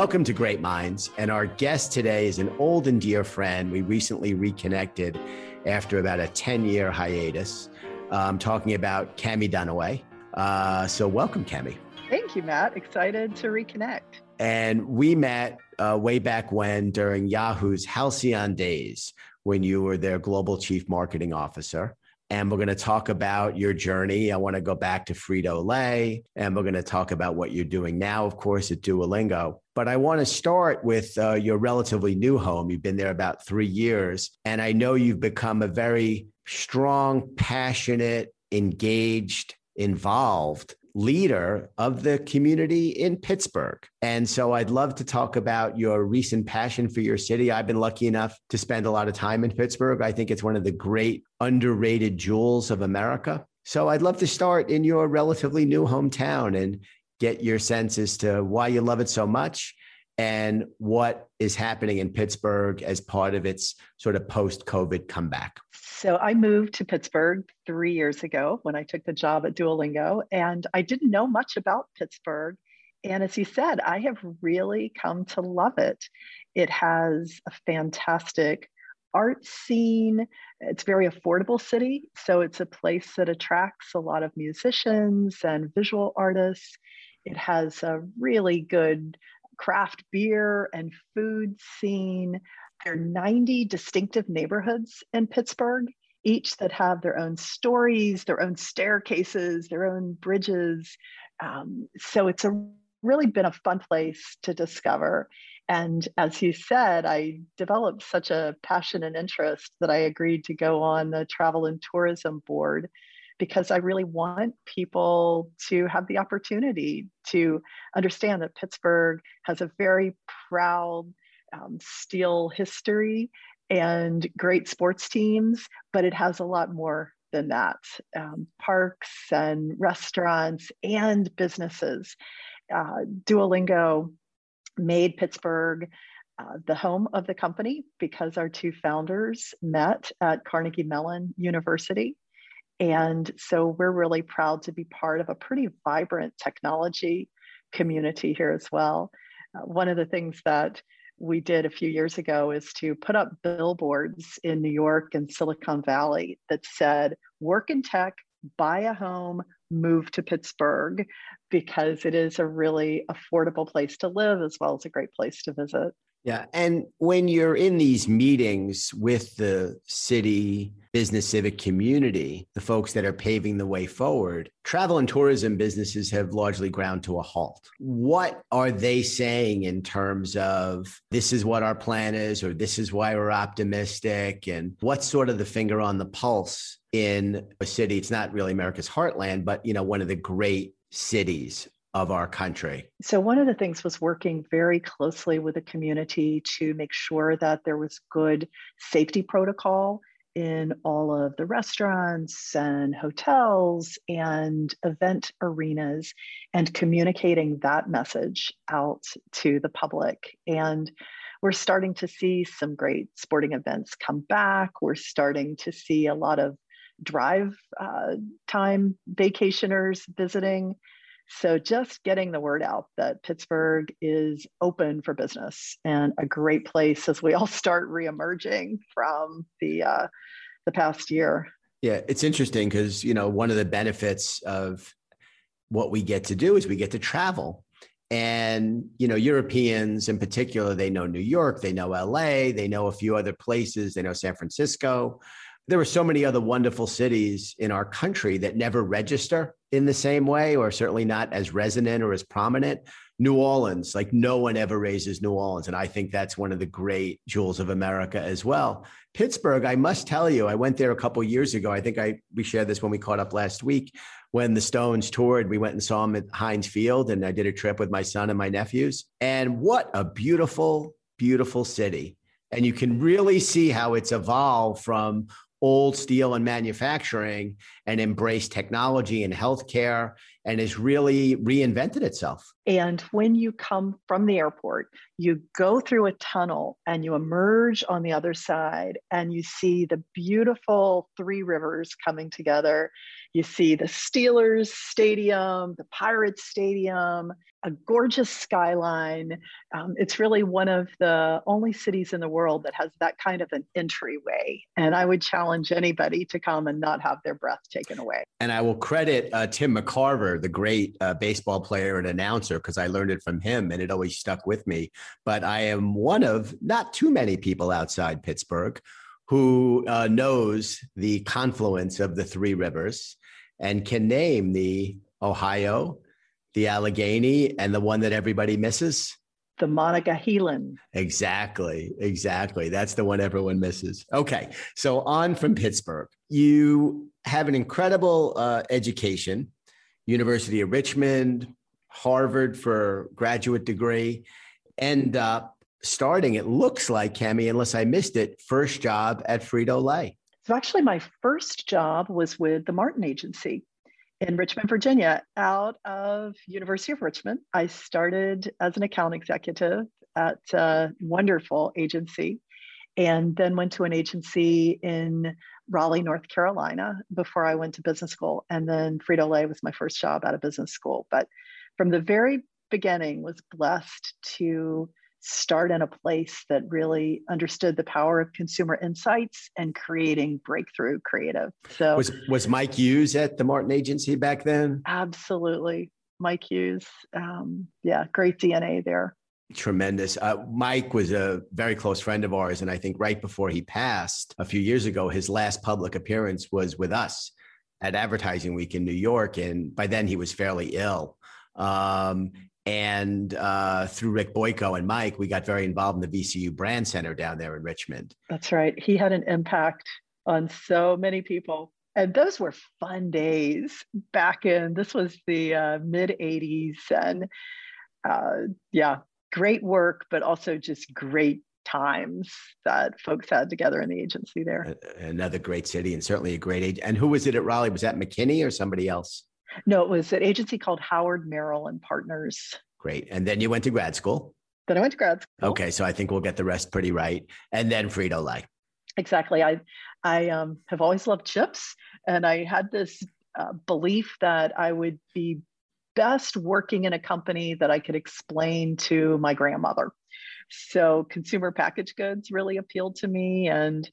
Welcome to Great Minds. And our guest today is an old and dear friend. We recently reconnected after about a 10 year hiatus. I'm talking about Cami Dunaway. Uh, so, welcome, Cami. Thank you, Matt. Excited to reconnect. And we met uh, way back when during Yahoo's Halcyon days when you were their global chief marketing officer. And we're going to talk about your journey. I want to go back to Frito Lay, and we're going to talk about what you're doing now, of course, at Duolingo. But I want to start with uh, your relatively new home. You've been there about three years, and I know you've become a very strong, passionate, engaged, involved leader of the community in Pittsburgh. And so I'd love to talk about your recent passion for your city. I've been lucky enough to spend a lot of time in Pittsburgh. I think it's one of the great underrated jewels of America. So I'd love to start in your relatively new hometown and get your sense as to why you love it so much and what is happening in Pittsburgh as part of its sort of post COVID comeback. So I moved to Pittsburgh three years ago when I took the job at Duolingo, and I didn't know much about Pittsburgh. And as you said, I have really come to love it. It has a fantastic art scene. It's a very affordable city. So it's a place that attracts a lot of musicians and visual artists. It has a really good craft beer and food scene. There are 90 distinctive neighborhoods in Pittsburgh, each that have their own stories, their own staircases, their own bridges. Um, so it's a really been a fun place to discover. And as you said, I developed such a passion and interest that I agreed to go on the travel and tourism board because I really want people to have the opportunity to understand that Pittsburgh has a very proud um, steel history and great sports teams, but it has a lot more than that um, parks and restaurants and businesses. Uh, Duolingo made Pittsburgh uh, the home of the company because our two founders met at Carnegie Mellon University and so we're really proud to be part of a pretty vibrant technology community here as well. Uh, one of the things that we did a few years ago is to put up billboards in New York and Silicon Valley that said, work in tech, buy a home, move to Pittsburgh, because it is a really affordable place to live as well as a great place to visit. Yeah. And when you're in these meetings with the city business civic community, the folks that are paving the way forward, travel and tourism businesses have largely ground to a halt. What are they saying in terms of this is what our plan is, or this is why we're optimistic? And what's sort of the finger on the pulse in a city? It's not really America's heartland, but you know, one of the great cities of our country? So, one of the things was working very closely with the community to make sure that there was good safety protocol in all of the restaurants and hotels and event arenas and communicating that message out to the public. And we're starting to see some great sporting events come back. We're starting to see a lot of drive uh, time vacationers visiting. So just getting the word out that Pittsburgh is open for business and a great place as we all start reemerging from the uh, the past year. Yeah, it's interesting because you know one of the benefits of what we get to do is we get to travel. And you know, Europeans in particular, they know New York, they know LA, they know a few other places, they know San Francisco there were so many other wonderful cities in our country that never register in the same way, or certainly not as resonant or as prominent. New Orleans, like no one ever raises New Orleans. And I think that's one of the great jewels of America as well. Pittsburgh, I must tell you, I went there a couple years ago. I think I we shared this when we caught up last week when the Stones toured. We went and saw them at Heinz Field, and I did a trip with my son and my nephews. And what a beautiful, beautiful city. And you can really see how it's evolved from old steel and manufacturing and embraced technology and healthcare and has really reinvented itself. And when you come from the airport, you go through a tunnel and you emerge on the other side and you see the beautiful three rivers coming together. You see the Steelers Stadium, the Pirates Stadium, a gorgeous skyline. Um, it's really one of the only cities in the world that has that kind of an entryway. And I would challenge anybody to come and not have their breath taken away. And I will credit uh, Tim McCarver, the great uh, baseball player and announcer, because I learned it from him and it always stuck with me. But I am one of not too many people outside Pittsburgh who uh, knows the confluence of the three rivers and can name the Ohio, the Allegheny, and the one that everybody misses? The Monongahela. Exactly, exactly. That's the one everyone misses. Okay, so on from Pittsburgh. You have an incredible uh, education, University of Richmond, Harvard for graduate degree, end up starting, it looks like, Cami, unless I missed it, first job at Frito Lay. So actually, my first job was with the Martin Agency in Richmond, Virginia, out of University of Richmond. I started as an account executive at a wonderful agency and then went to an agency in Raleigh, North Carolina before I went to business school. And then Frito-Lay was my first job out of business school. But from the very beginning was blessed to start in a place that really understood the power of consumer insights and creating breakthrough creative. So was was Mike Hughes at the Martin Agency back then? Absolutely, Mike Hughes. Um, yeah, great DNA there. Tremendous. Uh, Mike was a very close friend of ours, and I think right before he passed a few years ago, his last public appearance was with us at Advertising Week in New York, and by then he was fairly ill. Um, and uh, through Rick Boyko and Mike, we got very involved in the VCU Brand Center down there in Richmond. That's right. He had an impact on so many people. And those were fun days back in, this was the uh, mid 80s. And uh, yeah, great work, but also just great times that folks had together in the agency there. Another great city and certainly a great age. And who was it at Raleigh? Was that McKinney or somebody else? No, it was an agency called Howard Merrill and Partners. Great. And then you went to grad school. Then I went to grad school. Okay, so I think we'll get the rest pretty right. And then Frito Lay. Exactly. I I um, have always loved chips, and I had this uh, belief that I would be best working in a company that I could explain to my grandmother. So consumer packaged goods really appealed to me, and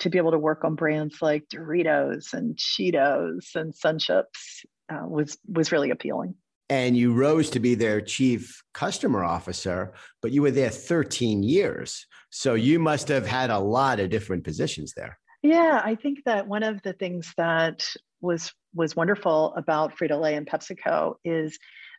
to be able to work on brands like Doritos and Cheetos and Sun Chips uh, was was really appealing. And you rose to be their chief customer officer, but you were there 13 years. So you must have had a lot of different positions there. Yeah, I think that one of the things that was was wonderful about Frito-Lay and PepsiCo is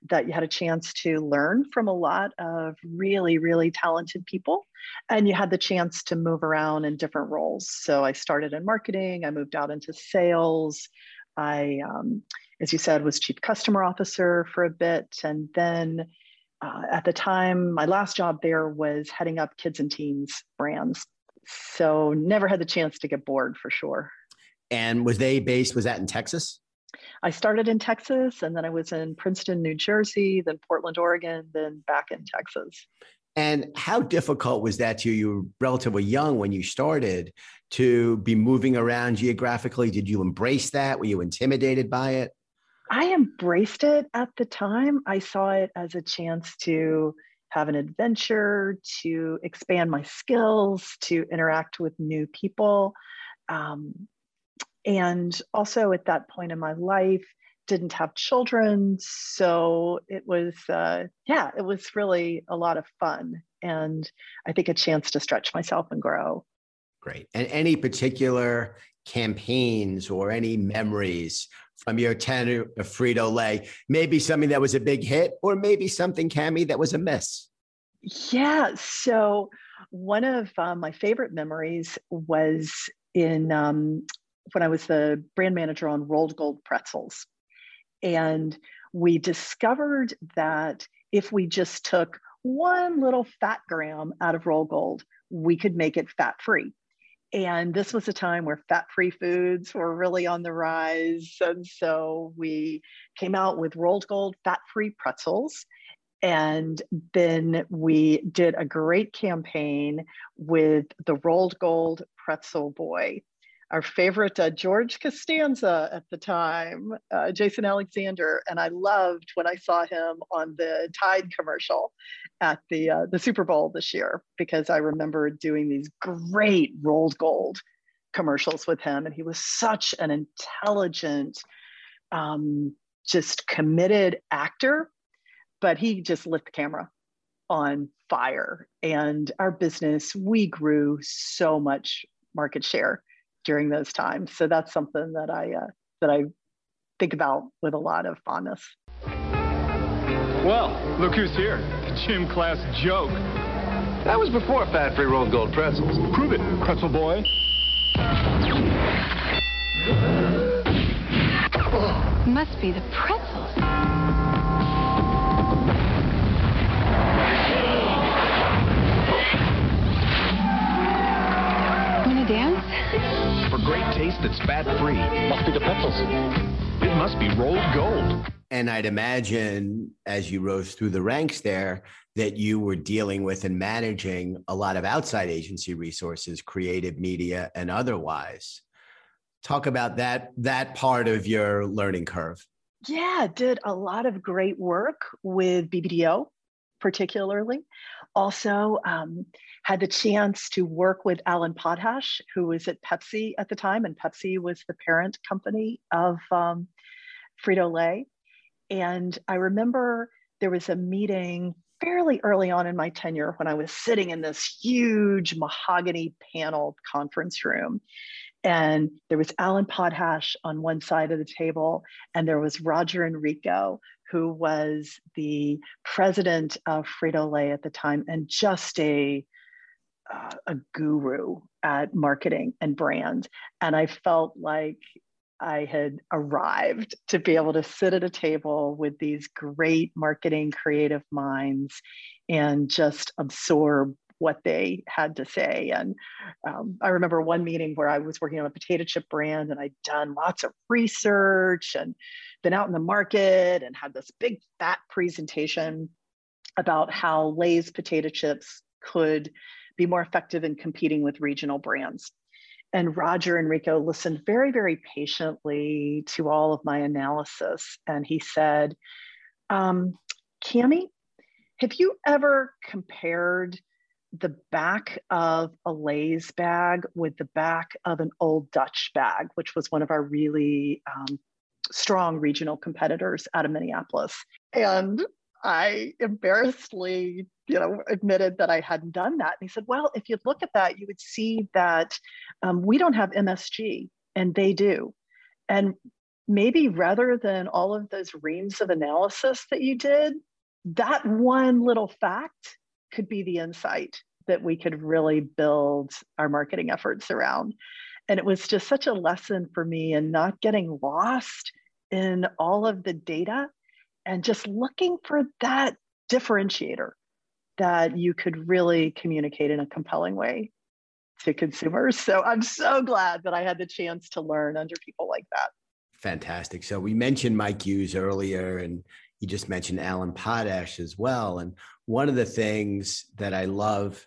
that you had a chance to learn from a lot of really, really talented people. And you had the chance to move around in different roles. So I started in marketing, I moved out into sales. I um, as you said, was chief customer officer for a bit. And then uh, at the time, my last job there was heading up kids and teens brands. So never had the chance to get bored for sure. And was they based, was that in Texas? I started in Texas and then I was in Princeton, New Jersey, then Portland, Oregon, then back in Texas. And how difficult was that to you? You were relatively young when you started to be moving around geographically. Did you embrace that? Were you intimidated by it? I embraced it at the time. I saw it as a chance to have an adventure, to expand my skills, to interact with new people. Um, and also at that point in my life, didn't have children. So it was, uh, yeah, it was really a lot of fun. And I think a chance to stretch myself and grow. Great. And any particular campaigns or any memories from your tenure of Frito Lay? Maybe something that was a big hit, or maybe something, Cami, that was a miss. Yeah. So one of um, my favorite memories was in um, when I was the brand manager on Rold Gold pretzels, and we discovered that if we just took one little fat gram out of Rold Gold, we could make it fat free. And this was a time where fat free foods were really on the rise. And so we came out with Rold Gold fat free pretzels. And then we did a great campaign with the Rold Gold pretzel boy our favorite uh, George Costanza at the time, uh, Jason Alexander, and I loved when I saw him on the Tide commercial at the uh, the Super Bowl this year because I remember doing these great Rold Gold commercials with him, and he was such an intelligent, um, just committed actor, but he just lit the camera on fire, and our business we grew so much market share during those times. So that's something that I uh, that I think about with a lot of fondness. Well, look who's here. The gym class joke. That was before fat-free Rold Gold pretzels. Prove it, pretzel boy. Must be the pretzels. Great taste that's fat free. Must be the pretzels. It must be Rold Gold. And I'd imagine as you rose through the ranks there that you were dealing with and managing a lot of outside agency resources, creative media and otherwise. Talk about that that part of your learning curve. Yeah, did a lot of great work with BBDO particularly. Also, um, had the chance to work with Alan Pottasch, who was at Pepsi at the time, and Pepsi was the parent company of um, Frito Lay. And I remember there was a meeting fairly early on in my tenure when I was sitting in this huge mahogany paneled conference room. And there was Alan Pottasch on one side of the table, and there was Roger Enrico, who was the president of Frito Lay at the time and just a uh, a guru at marketing and brand. And I felt like I had arrived to be able to sit at a table with these great marketing creative minds and just absorb what they had to say. And um, I remember one meeting where I was working on a potato chip brand and I'd done lots of research and been out in the market and had this big fat presentation about how Lay's potato chips could be more effective in competing with regional brands. And Roger Enrico listened very, very patiently to all of my analysis. And he said, um, Cami, have you ever compared the back of a Lay's bag with the back of an Old Dutch bag, which was one of our really um, strong regional competitors out of Minneapolis? And I embarrassedly you know, admitted that I hadn't done that. And he said, well, if you look at that, you would see that um, we don't have MSG and they do. And maybe rather than all of those reams of analysis that you did, that one little fact could be the insight that we could really build our marketing efforts around. And it was just such a lesson for me in not getting lost in all of the data and just looking for that differentiator that you could really communicate in a compelling way to consumers. So I'm so glad that I had the chance to learn under people like that. Fantastic. So we mentioned Mike Hughes earlier, and you just mentioned Alan Pottasch as well. And one of the things that I love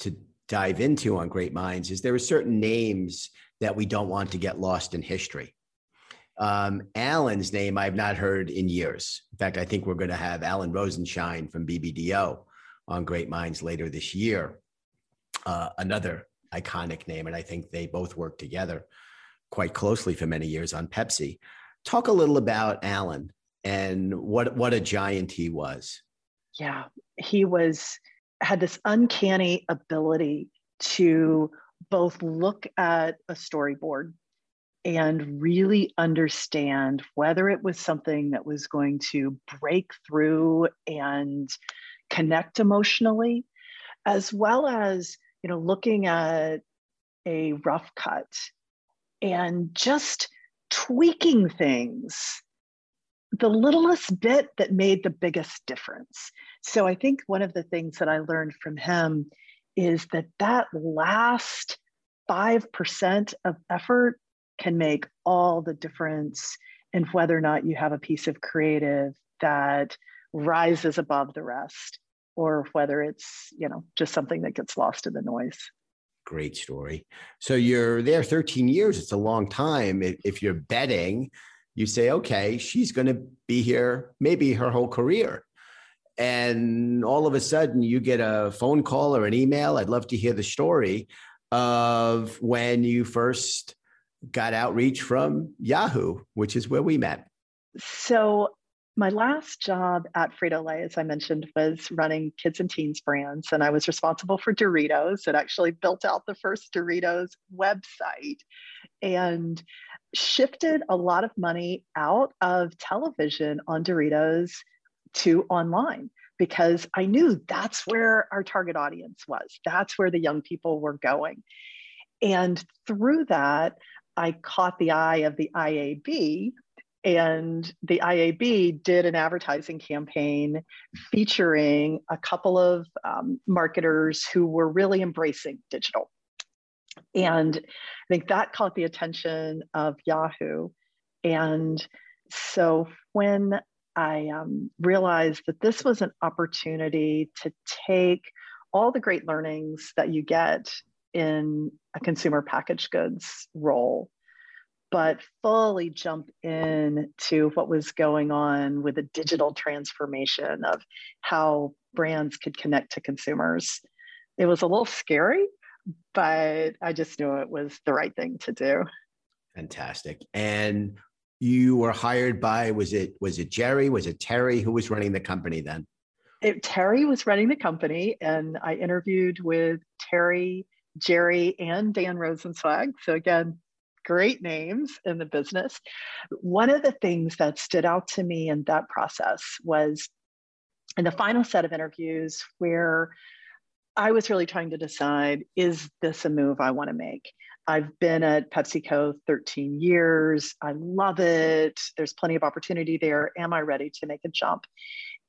to dive into on Great Minds is there are certain names that we don't want to get lost in history. Um, Alan's name I've not heard in years. In fact, I think we're going to have Alan Rosenshine from BBDO on Great Minds later this year. Uh, another iconic name, and I think they both worked together quite closely for many years on Pepsi. Talk a little about Alan and what what a giant he was. Yeah, he was had this uncanny ability to both look at a storyboard and really understand whether it was something that was going to break through and connect emotionally, as well as you know looking at a rough cut and just tweaking things the littlest bit that made the biggest difference. So I think one of the things that I learned from him is that that last 5% of effort can make all the difference in whether or not you have a piece of creative that rises above the rest or whether it's you know just something that gets lost in the noise. Great story. So you're there 13 years. It's a long time if you're betting you say okay she's going to be here maybe her whole career. And all of a sudden you get a phone call or an email i'd love to hear the story of when you first got outreach from yahoo which is where we met. So my last job at Frito Lay, as I mentioned, was running kids and teens brands, and I was responsible for Doritos. It actually built out the first Doritos website and shifted a lot of money out of television on Doritos to online because I knew that's where our target audience was. That's where the young people were going. And through that, I caught the eye of the IAB, and the IAB did an advertising campaign featuring a couple of um, marketers who were really embracing digital. And I think that caught the attention of Yahoo. And so when I um, realized that this was an opportunity to take all the great learnings that you get in a consumer packaged goods role but fully jump in to what was going on with the digital transformation of how brands could connect to consumers. It was a little scary, but I just knew it was the right thing to do. Fantastic. And you were hired by was it was it Jerry? Was it Terry? Who was running the company then? It, Terry was running the company, and I interviewed with Terry, Jerry, and Dan Rosensweig. So again, great names in the business. One of the things that stood out to me in that process was in the final set of interviews where I was really trying to decide is this a move I want to make? I've been at PepsiCo 13 years. I love it. There's plenty of opportunity there. Am I ready to make a jump?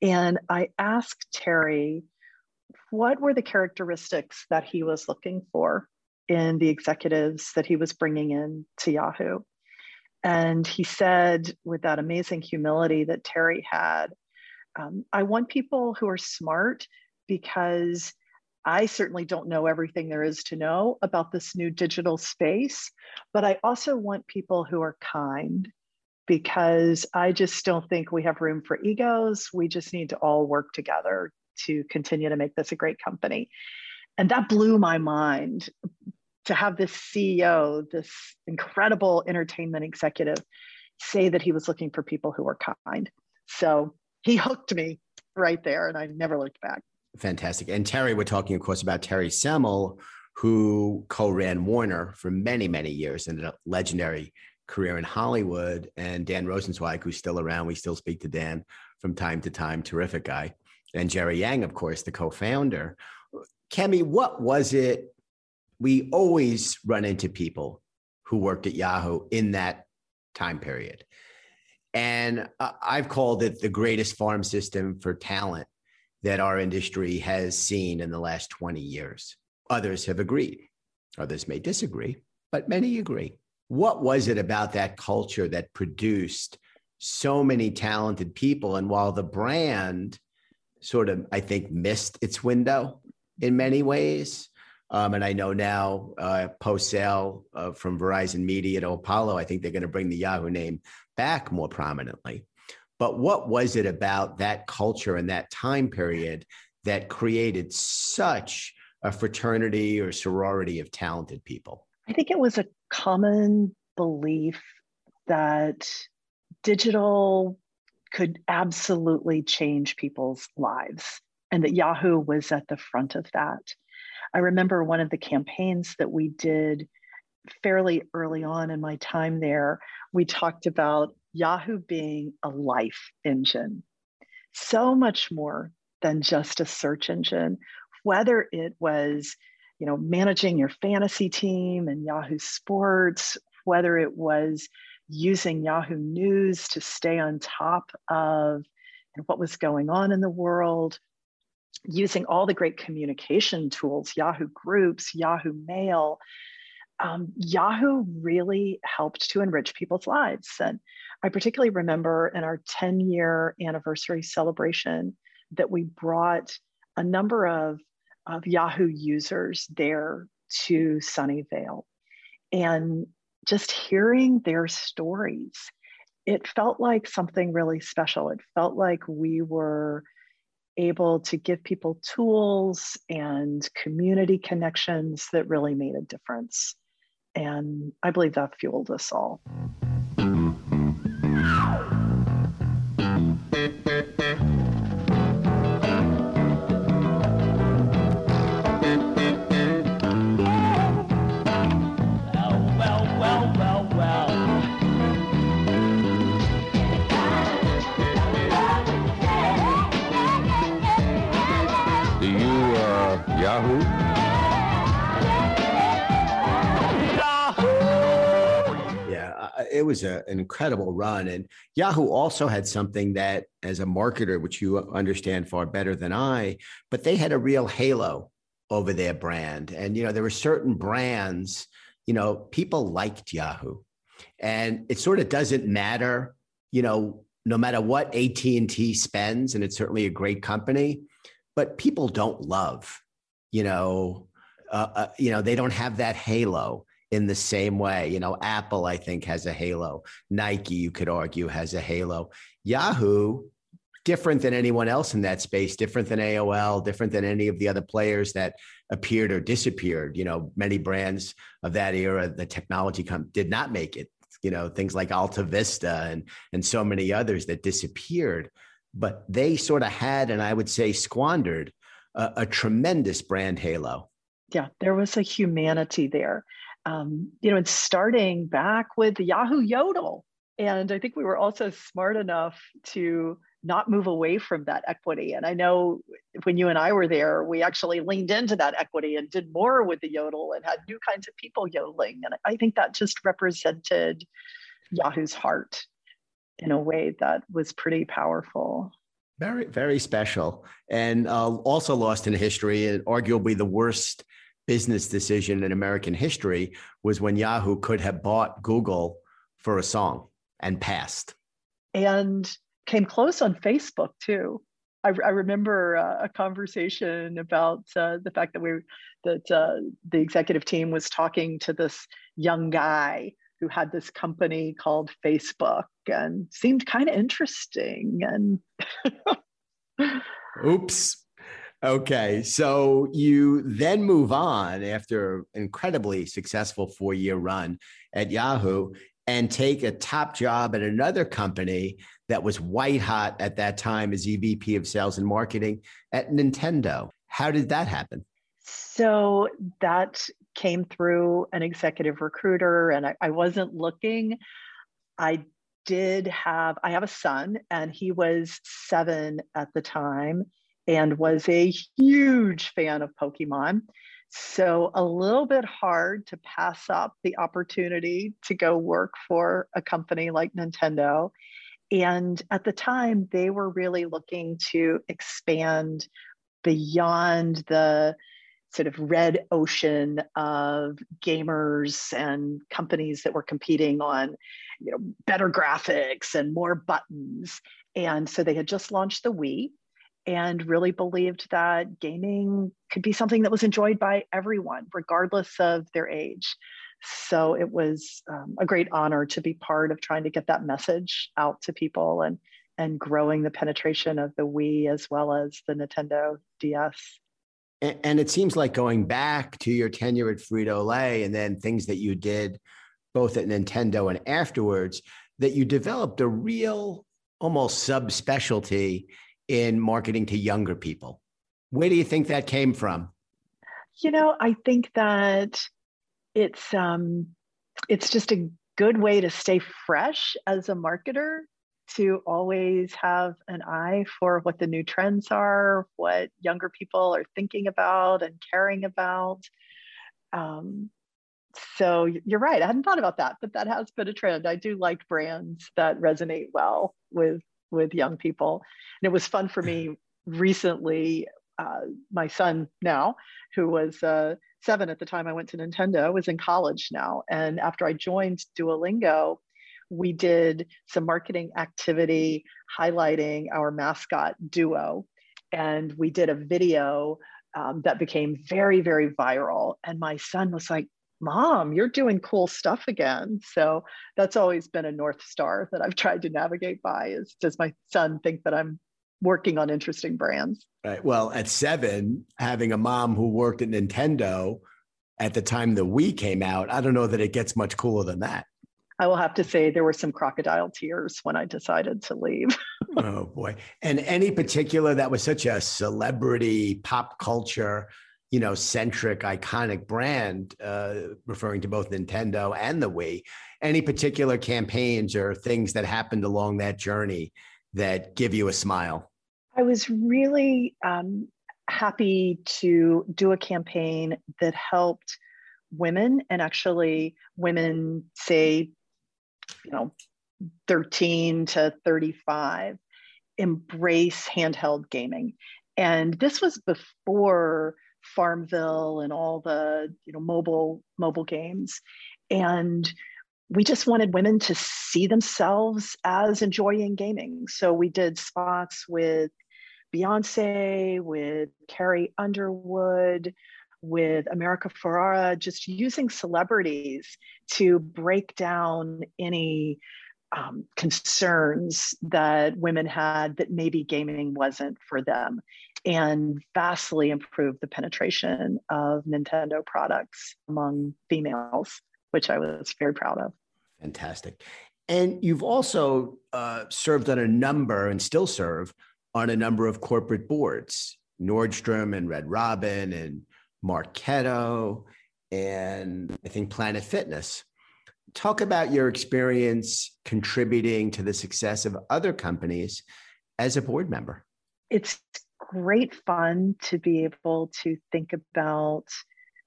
And I asked Terry what were the characteristics that he was looking for in the executives that he was bringing in to Yahoo. And he said, with that amazing humility that Terry had, um, I want people who are smart because I certainly don't know everything there is to know about this new digital space, but I also want people who are kind because I just don't think we have room for egos. We just need to all work together to continue to make this a great company. And that blew my mind to have this CEO, this incredible entertainment executive, say that he was looking for people who were kind. So he hooked me right there, and I never looked back. Fantastic. And Terry, we're talking, of course, about Terry Semel, who co ran Warner for many, many years and a legendary career in Hollywood. And Dan Rosensweig, who's still around. We still speak to Dan from time to time. Terrific guy. And Jerry Yang, of course, the co founder. Cami, what was it we always run into people who worked at Yahoo in that time period. And uh, I've called it the greatest farm system for talent that our industry has seen in the last 20 years. Others have agreed, others may disagree, but many agree. What was it about that culture that produced so many talented people? And while the brand sort of, I think, missed its window in many ways, um, and I know now, uh, post sale uh, from Verizon Media to Apollo, I think they're going to bring the Yahoo name back more prominently. But what was it about that culture and that time period that created such a fraternity or sorority of talented people? I think it was a common belief that digital could absolutely change people's lives and that Yahoo was at the front of that. I remember one of the campaigns that we did fairly early on in my time there, we talked about Yahoo being a life engine, so much more than just a search engine, whether it was you know managing your fantasy team and Yahoo Sports, whether it was using Yahoo News to stay on top of what was going on in the world, using all the great communication tools, Yahoo Groups, Yahoo Mail. um, Yahoo really helped to enrich people's lives. And I particularly remember in our 10 year anniversary celebration that we brought a number of, of Yahoo users there to Sunnyvale. And just hearing their stories, it felt like something really special. It felt like we were able to give people tools and community connections that really made a difference. And I believe that fueled us all. Mm-hmm. It was a, an incredible run. And Yahoo also had something that, as a marketer, which you understand far better than I, but they had a real halo over their brand. And, you know, there were certain brands, you know, people liked Yahoo. And it sort of doesn't matter, you know, no matter what AT&T spends, and it's certainly a great company, but people don't love, you know, uh, uh, you know, they don't have that halo in the same way. You know, Apple, I think, has a halo. Nike, you could argue, has a halo. Yahoo, different than anyone else in that space, different than AOL, different than any of the other players that appeared or disappeared. You know, many brands of that era, the technology com- did not make it. You know, things like Alta Vista and and so many others that disappeared. But they sort of had, and I would say squandered, a, a tremendous brand halo. Yeah, there was a humanity there um, you know, and starting back with Yahoo Yodel. And I think we were also smart enough to not move away from that equity. And I know when you and I were there, we actually leaned into that equity and did more with the yodel and had new kinds of people yodeling. And I think that just represented Yahoo's heart in a way that was pretty powerful. Very, very special. And uh, also lost in history, and arguably the worst business decision in American history was when Yahoo could have bought Google for a song and passed. And came close on Facebook too. I, I remember uh, a conversation about uh, the fact that we that uh, the executive team was talking to this young guy who had this company called Facebook and seemed kind of interesting. And oops, Okay, so you then move on after an incredibly successful four year run at Yahoo and take a top job at another company that was white hot at that time as EVP of sales and marketing at Nintendo. How did that happen? So that came through an executive recruiter, and I, I wasn't looking. I did have, I have a son, and he was seven at the time and was a huge fan of Pokemon. So, a little bit hard to pass up the opportunity to go work for a company like Nintendo. And at the time, they were really looking to expand beyond the sort of red ocean of gamers and companies that were competing on you know better graphics and more buttons and so they had just launched the wii and really believed that gaming could be something that was enjoyed by everyone, regardless of their age. So it was um, a great honor to be part of trying to get that message out to people and and growing the penetration of the Wii as well as the Nintendo DS. And, and it seems like going back to your tenure at Frito Lay and then things that you did both at Nintendo and afterwards, that you developed a real almost subspecialty in marketing to younger people. Where do you think that came from? You know, I think that it's um, it's just a good way to stay fresh as a marketer to always have an eye for what the new trends are, what younger people are thinking about and caring about. Um, so you're right. I hadn't thought about that, but that has been a trend. I do like brands that resonate well with with young people. And it was fun for me recently. uh, my son now, who was uh, seven at the time I went to Nintendo, was in college now. And after I joined Duolingo, we did some marketing activity highlighting our mascot Duo. And we did a video um, that became very, very viral. And my son was like, Mom, you're doing cool stuff again. So that's always been a North Star that I've tried to navigate by is does my son think that I'm working on interesting brands? Right. Well, at seven, having a mom who worked at Nintendo at the time the Wii came out, I don't know that it gets much cooler than that. I will have to say there were some crocodile tears when I decided to leave. oh boy. And any particular that was such a celebrity pop culture, you know, centric, iconic brand, uh, referring to both Nintendo and the Wii, any particular campaigns or things that happened along that journey that give you a smile? I was really um, happy to do a campaign that helped women and actually women say you know 13 to 35 embrace handheld gaming and this was before farmville and all the you know mobile mobile games. And we just wanted women to see themselves as enjoying gaming. So we did spots with beyonce with carrie underwood with America Ferrera, just using celebrities to break down any um, concerns that women had that maybe gaming wasn't for them and vastly improved the penetration of Nintendo products among females, which I was very proud of. Fantastic. And you've also uh, served on a number and still serve on a number of corporate boards, Nordstrom and Red Robin and Marketo, and I think Planet Fitness. Talk about your experience contributing to the success of other companies as a board member. It's great fun to be able to think about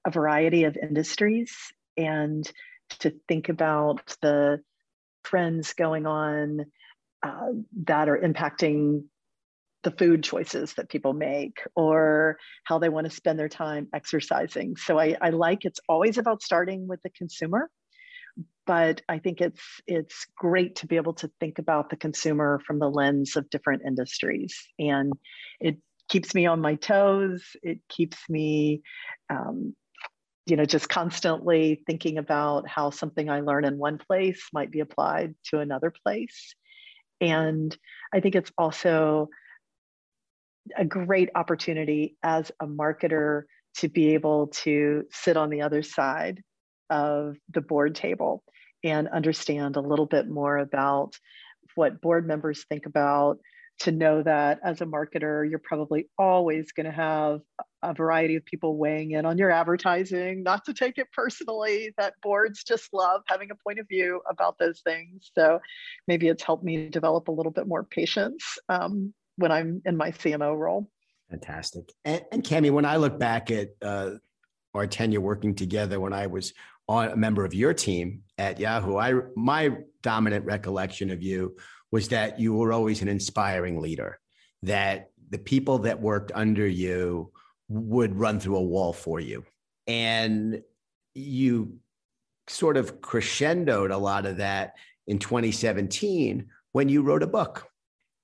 a variety of industries and to think about the trends going on uh, that are impacting the food choices that people make or how they want to spend their time exercising. So I, I like it's always about starting with the consumer, but I think it's it's great to be able to think about the consumer from the lens of different industries, and it keeps me on my toes. It keeps me. Um, you know, just constantly thinking about how something I learn in one place might be applied to another place. And I think it's also a great opportunity as a marketer to be able to sit on the other side of the board table and understand a little bit more about what board members think about to know that as a marketer you're probably always going to have a variety of people weighing in on your advertising not to take it personally that boards just love having a point of view about those things so maybe it's helped me develop a little bit more patience um, when I'm in my CMO role. Fantastic. And, and Cami, when I look back at uh, our tenure working together, when I was on a member of your team at Yahoo, I my dominant recollection of you was that you were always an inspiring leader. That the people that worked under you would run through a wall for you, and you sort of crescendoed a lot of that in 2017 when you wrote a book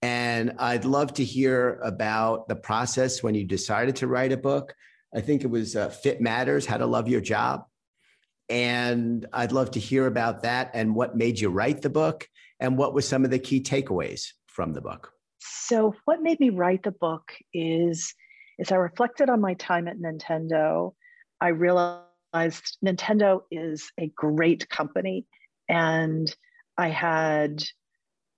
and I'd love to hear about the process when you decided to write a book. I think it was uh, Fit Matters How to Love Your Job. And I'd love to hear about that and what made you write the book and what were some of the key takeaways from the book. So, what made me write the book is, as I reflected on my time at Nintendo, I realized Nintendo is a great company. And I had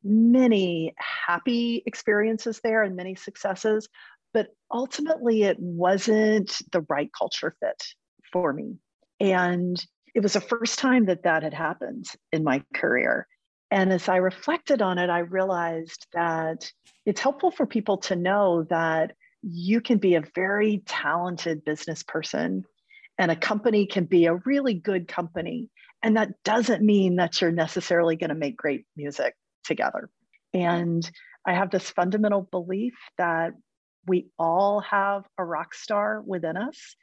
many happy experiences there and many successes, but ultimately it wasn't the right culture fit for me. And it was the first time that that had happened in my career. And as I reflected on it, I realized that it's helpful for people to know that you can be a very talented business person and a company can be a really good company. And that doesn't mean that you're necessarily going to make great music together. And I have this fundamental belief that we all have a rock star within us.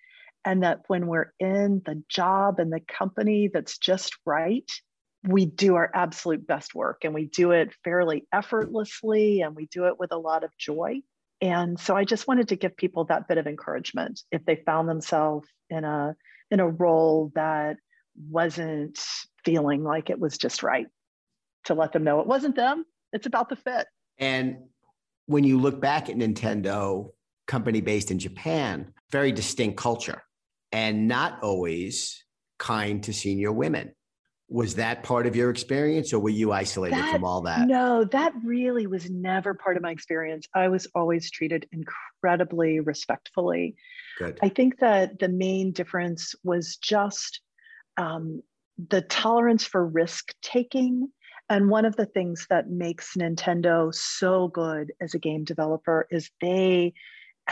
And that when we're in the job and the company that's just right, we do our absolute best work and we do it fairly effortlessly and we do it with a lot of joy. And so I just wanted to give people that bit of encouragement if they found themselves in a in a role that wasn't feeling like it was just right to let them know it wasn't them, it's about the fit. And when you look back at Nintendo, company based in Japan, very distinct culture and not always kind to senior women. Was that part of your experience or were you isolated That- from all that? No, that really was never part of my experience. I was always treated incredibly respectfully. Good. I think that the main difference was just um, the tolerance for risk taking. And one of the things that makes Nintendo so good as a game developer is they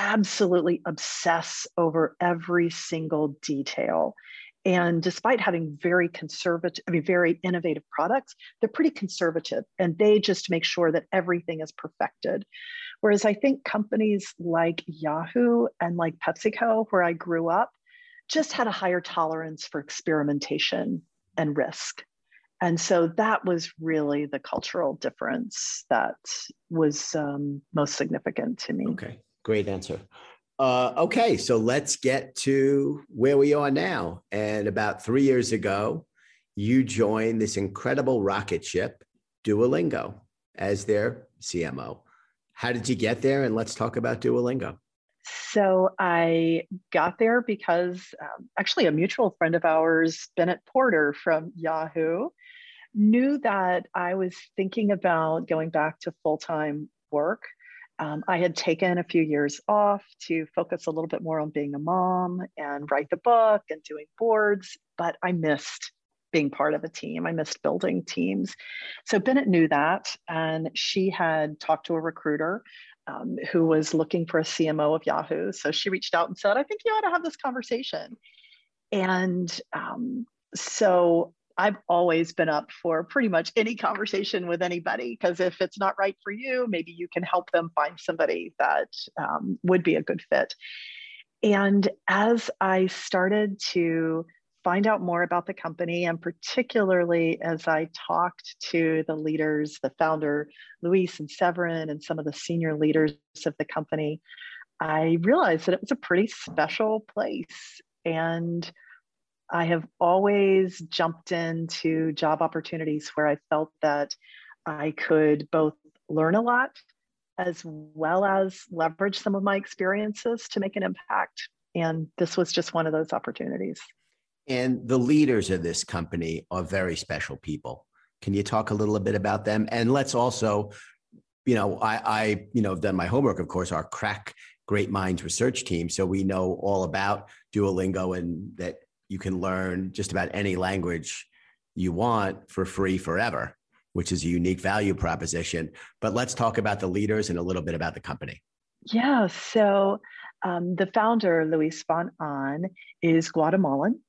absolutely obsess over every single detail. And despite having very conservative, I mean, very innovative products, they're pretty conservative and they just make sure that everything is perfected. Whereas I think companies like Yahoo and like PepsiCo, where I grew up, just had a higher tolerance for experimentation and risk. And so that was really the cultural difference that was um, most significant to me. Okay, great answer. Uh, okay, so let's get to where we are now. And about three years ago, you joined this incredible rocket ship, Duolingo, as their CMO. How did you get there? And let's talk about Duolingo. So I got there because um, actually a mutual friend of ours, Bennett Porter from Yahoo, knew that I was thinking about going back to full time work. Um, I had taken a few years off to focus a little bit more on being a mom and write the book and doing boards, but I missed being part of a team. I missed building teams. So Bennett knew that, and she had talked to a recruiter um, who was looking for a CMO of Yahoo. So she reached out and said, I think you ought to have this conversation. And um, so I've always been up for pretty much any conversation with anybody because if it's not right for you, maybe you can help them find somebody that um, would be a good fit. And as I started to find out more about the company, and particularly as I talked to the leaders, the founder, Luis and Severin, and some of the senior leaders of the company, I realized that it was a pretty special place. And I have always jumped into job opportunities where I felt that I could both learn a lot as well as leverage some of my experiences to make an impact. And this was just one of those opportunities. And the leaders of this company are very special people. Can you talk a little bit about them? And let's also, you know, I, I you know, have done my homework, of course, our crack great minds research team. So we know all about Duolingo and that you can learn just about any language you want for free forever, which is a unique value proposition. But let's talk about the leaders and a little bit about the company. Yeah. So um, the founder, Luis von Ahn, is Guatemalan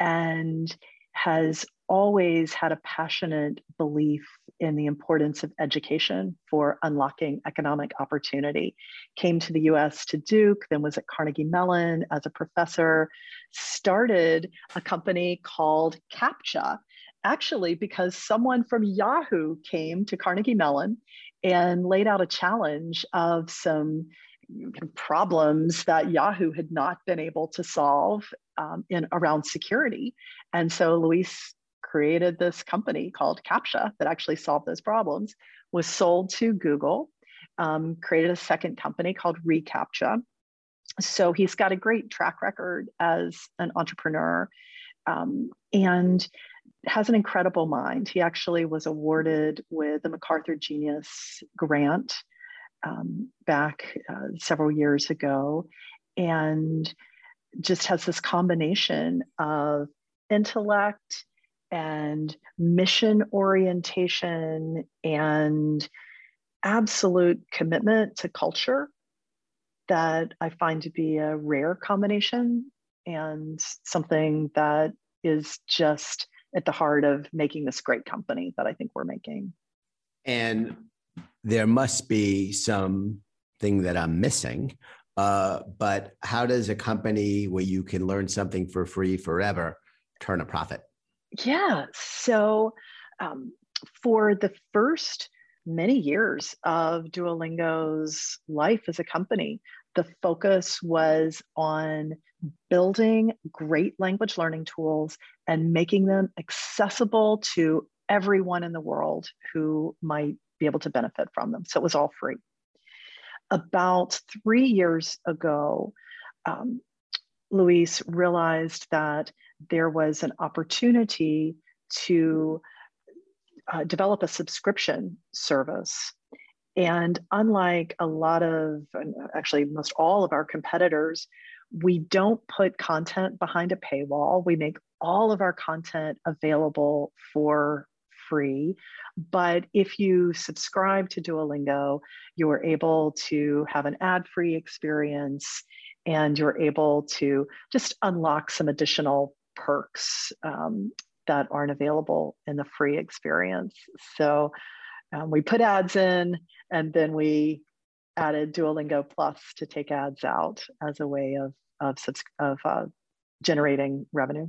and has always had a passionate belief in the importance of education for unlocking economic opportunity. Came to the US to Duke, then was at Carnegie Mellon as a professor, started a company called CAPTCHA, actually, because someone from Yahoo came to Carnegie Mellon and laid out a challenge of some problems that Yahoo had not been able to solve um, in around security. And so Luis created this company called CAPTCHA that actually solved those problems, was sold to Google, um, created a second company called reCAPTCHA. So he's got a great track record as an entrepreneur um, and has an incredible mind. He actually was awarded with the MacArthur Genius Grant um, back uh, several years ago and just has this combination of intellect and mission orientation and absolute commitment to culture that I find to be a rare combination and something that is just at the heart of making this great company that I think we're making. And there must be some thing that I'm missing. Uh, but how does a company where you can learn something for free forever turn a profit? Yeah. So um, for the first many years of Duolingo's life as a company, the focus was on building great language learning tools and making them accessible to everyone in the world who might be able to benefit from them. So it was all free. About three years ago, um, Luis realized that there was an opportunity to uh, develop a subscription service. And unlike a lot of, actually, most all of our competitors, we don't put content behind a paywall. We make all of our content available for free. But if you subscribe to Duolingo, you are able to have an ad free experience and you're able to just unlock some additional perks um, that aren't available in the free experience. So um, we put ads in and then we added Duolingo Plus to take ads out as a way of of, of uh, generating revenue.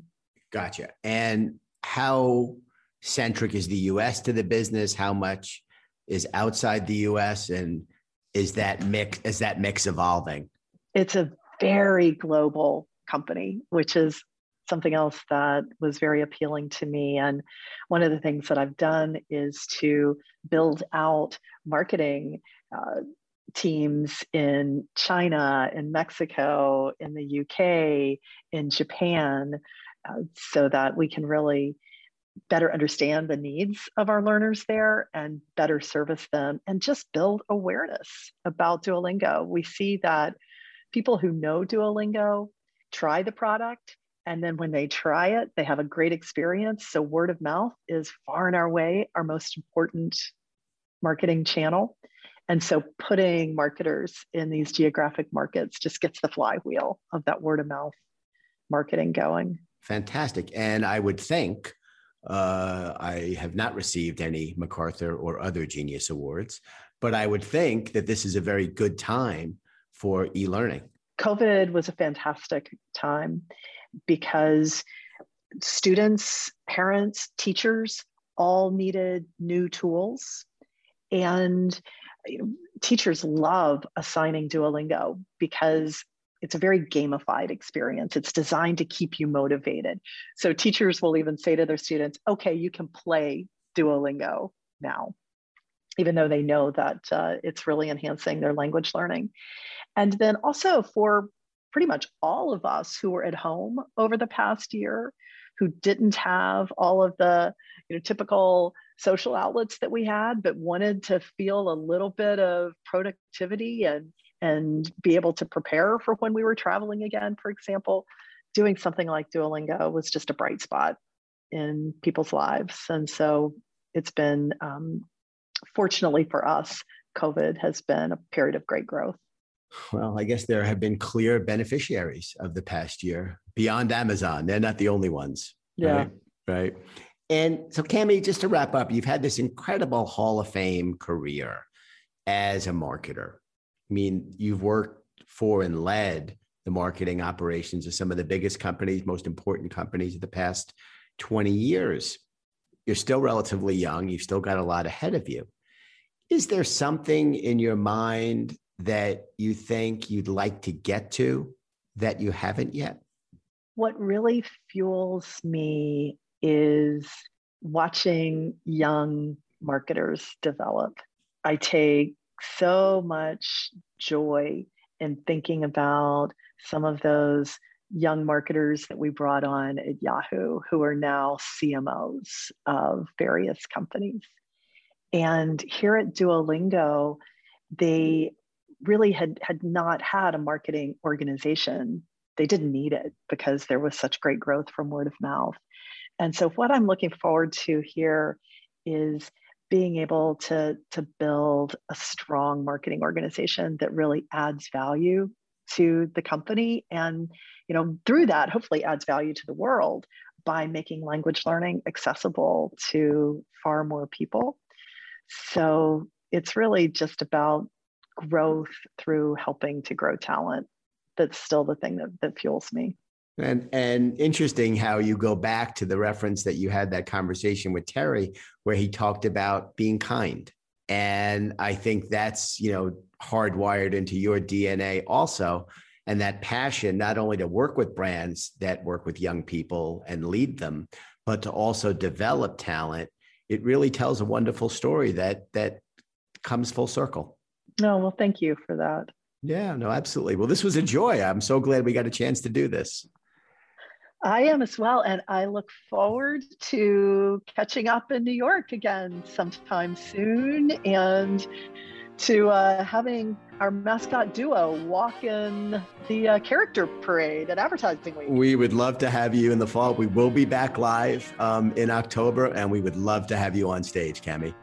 Gotcha. And how centric is the U.S. to the business? How much is outside the U.S. and is that mix is that mix evolving? It's a very global company, which is something else that was very appealing to me. And one of the things that I've done is to build out marketing uh, teams in China, in Mexico, in the UK, in Japan, uh, so that we can really better understand the needs of our learners there and better service them and just build awareness about Duolingo. We see that people who know Duolingo try the product and then when they try it, they have a great experience. So, word of mouth is far and our way our most important marketing channel. And so, putting marketers in these geographic markets just gets the flywheel of that word of mouth marketing going. Fantastic. And I would think uh, I have not received any MacArthur or other Genius Awards, but I would think that this is a very good time for e learning. COVID was a fantastic time because students, parents, teachers all needed new tools. And teachers love assigning Duolingo because it's a very gamified experience. It's designed to keep you motivated. So teachers will even say to their students, okay, you can play Duolingo now, even though they know that uh, it's really enhancing their language learning. And then also for pretty much all of us who were at home over the past year who didn't have all of the you know typical social outlets that we had but wanted to feel a little bit of productivity and and be able to prepare for when we were traveling again for example doing something like duolingo was just a bright spot in people's lives. And so it's been um, fortunately for us covid has been a period of great growth well, I guess there have been clear beneficiaries of the past year beyond Amazon. They're not the only ones. Yeah. Right. right? And so, Cami, just to wrap up, you've had this incredible Hall of Fame career as a marketer. I mean, you've worked for and led the marketing operations of some of the biggest companies, most important companies of the past 20 years. You're still relatively young. You've still got a lot ahead of you. Is there something in your mind that you think you'd like to get to that you haven't yet? What really fuels me is watching young marketers develop. I take so much joy in thinking about some of those young marketers that we brought on at Yahoo who are now CMOs of various companies. And here at Duolingo, they really had had not had a marketing organization. They didn't need it because there was such great growth from word of mouth. And so what i'm looking forward to here is being able to to build a strong marketing organization that really adds value to the company and you know through that hopefully adds value to the world by making language learning accessible to far more people. So it's really just about growth through helping to grow talent that's still the thing that, that fuels me. And and interesting how you go back to the reference that you had that conversation with Terry, where he talked about being kind. And I think that's, you know, hardwired into your DNA also. And that passion, not only to work with brands that work with young people and lead them, but to also develop talent. It really tells a wonderful story that that comes full circle. No, well, thank you for that. Yeah, no, absolutely. Well, this was a joy. I'm so glad we got a chance to do this. I am as well. And I look forward to catching up in New York again sometime soon and to uh, having our mascot duo walk in the uh, character parade at Advertising Week. We would love to have you in the fall. We will be back live um, in October and we would love to have you on stage, Cami.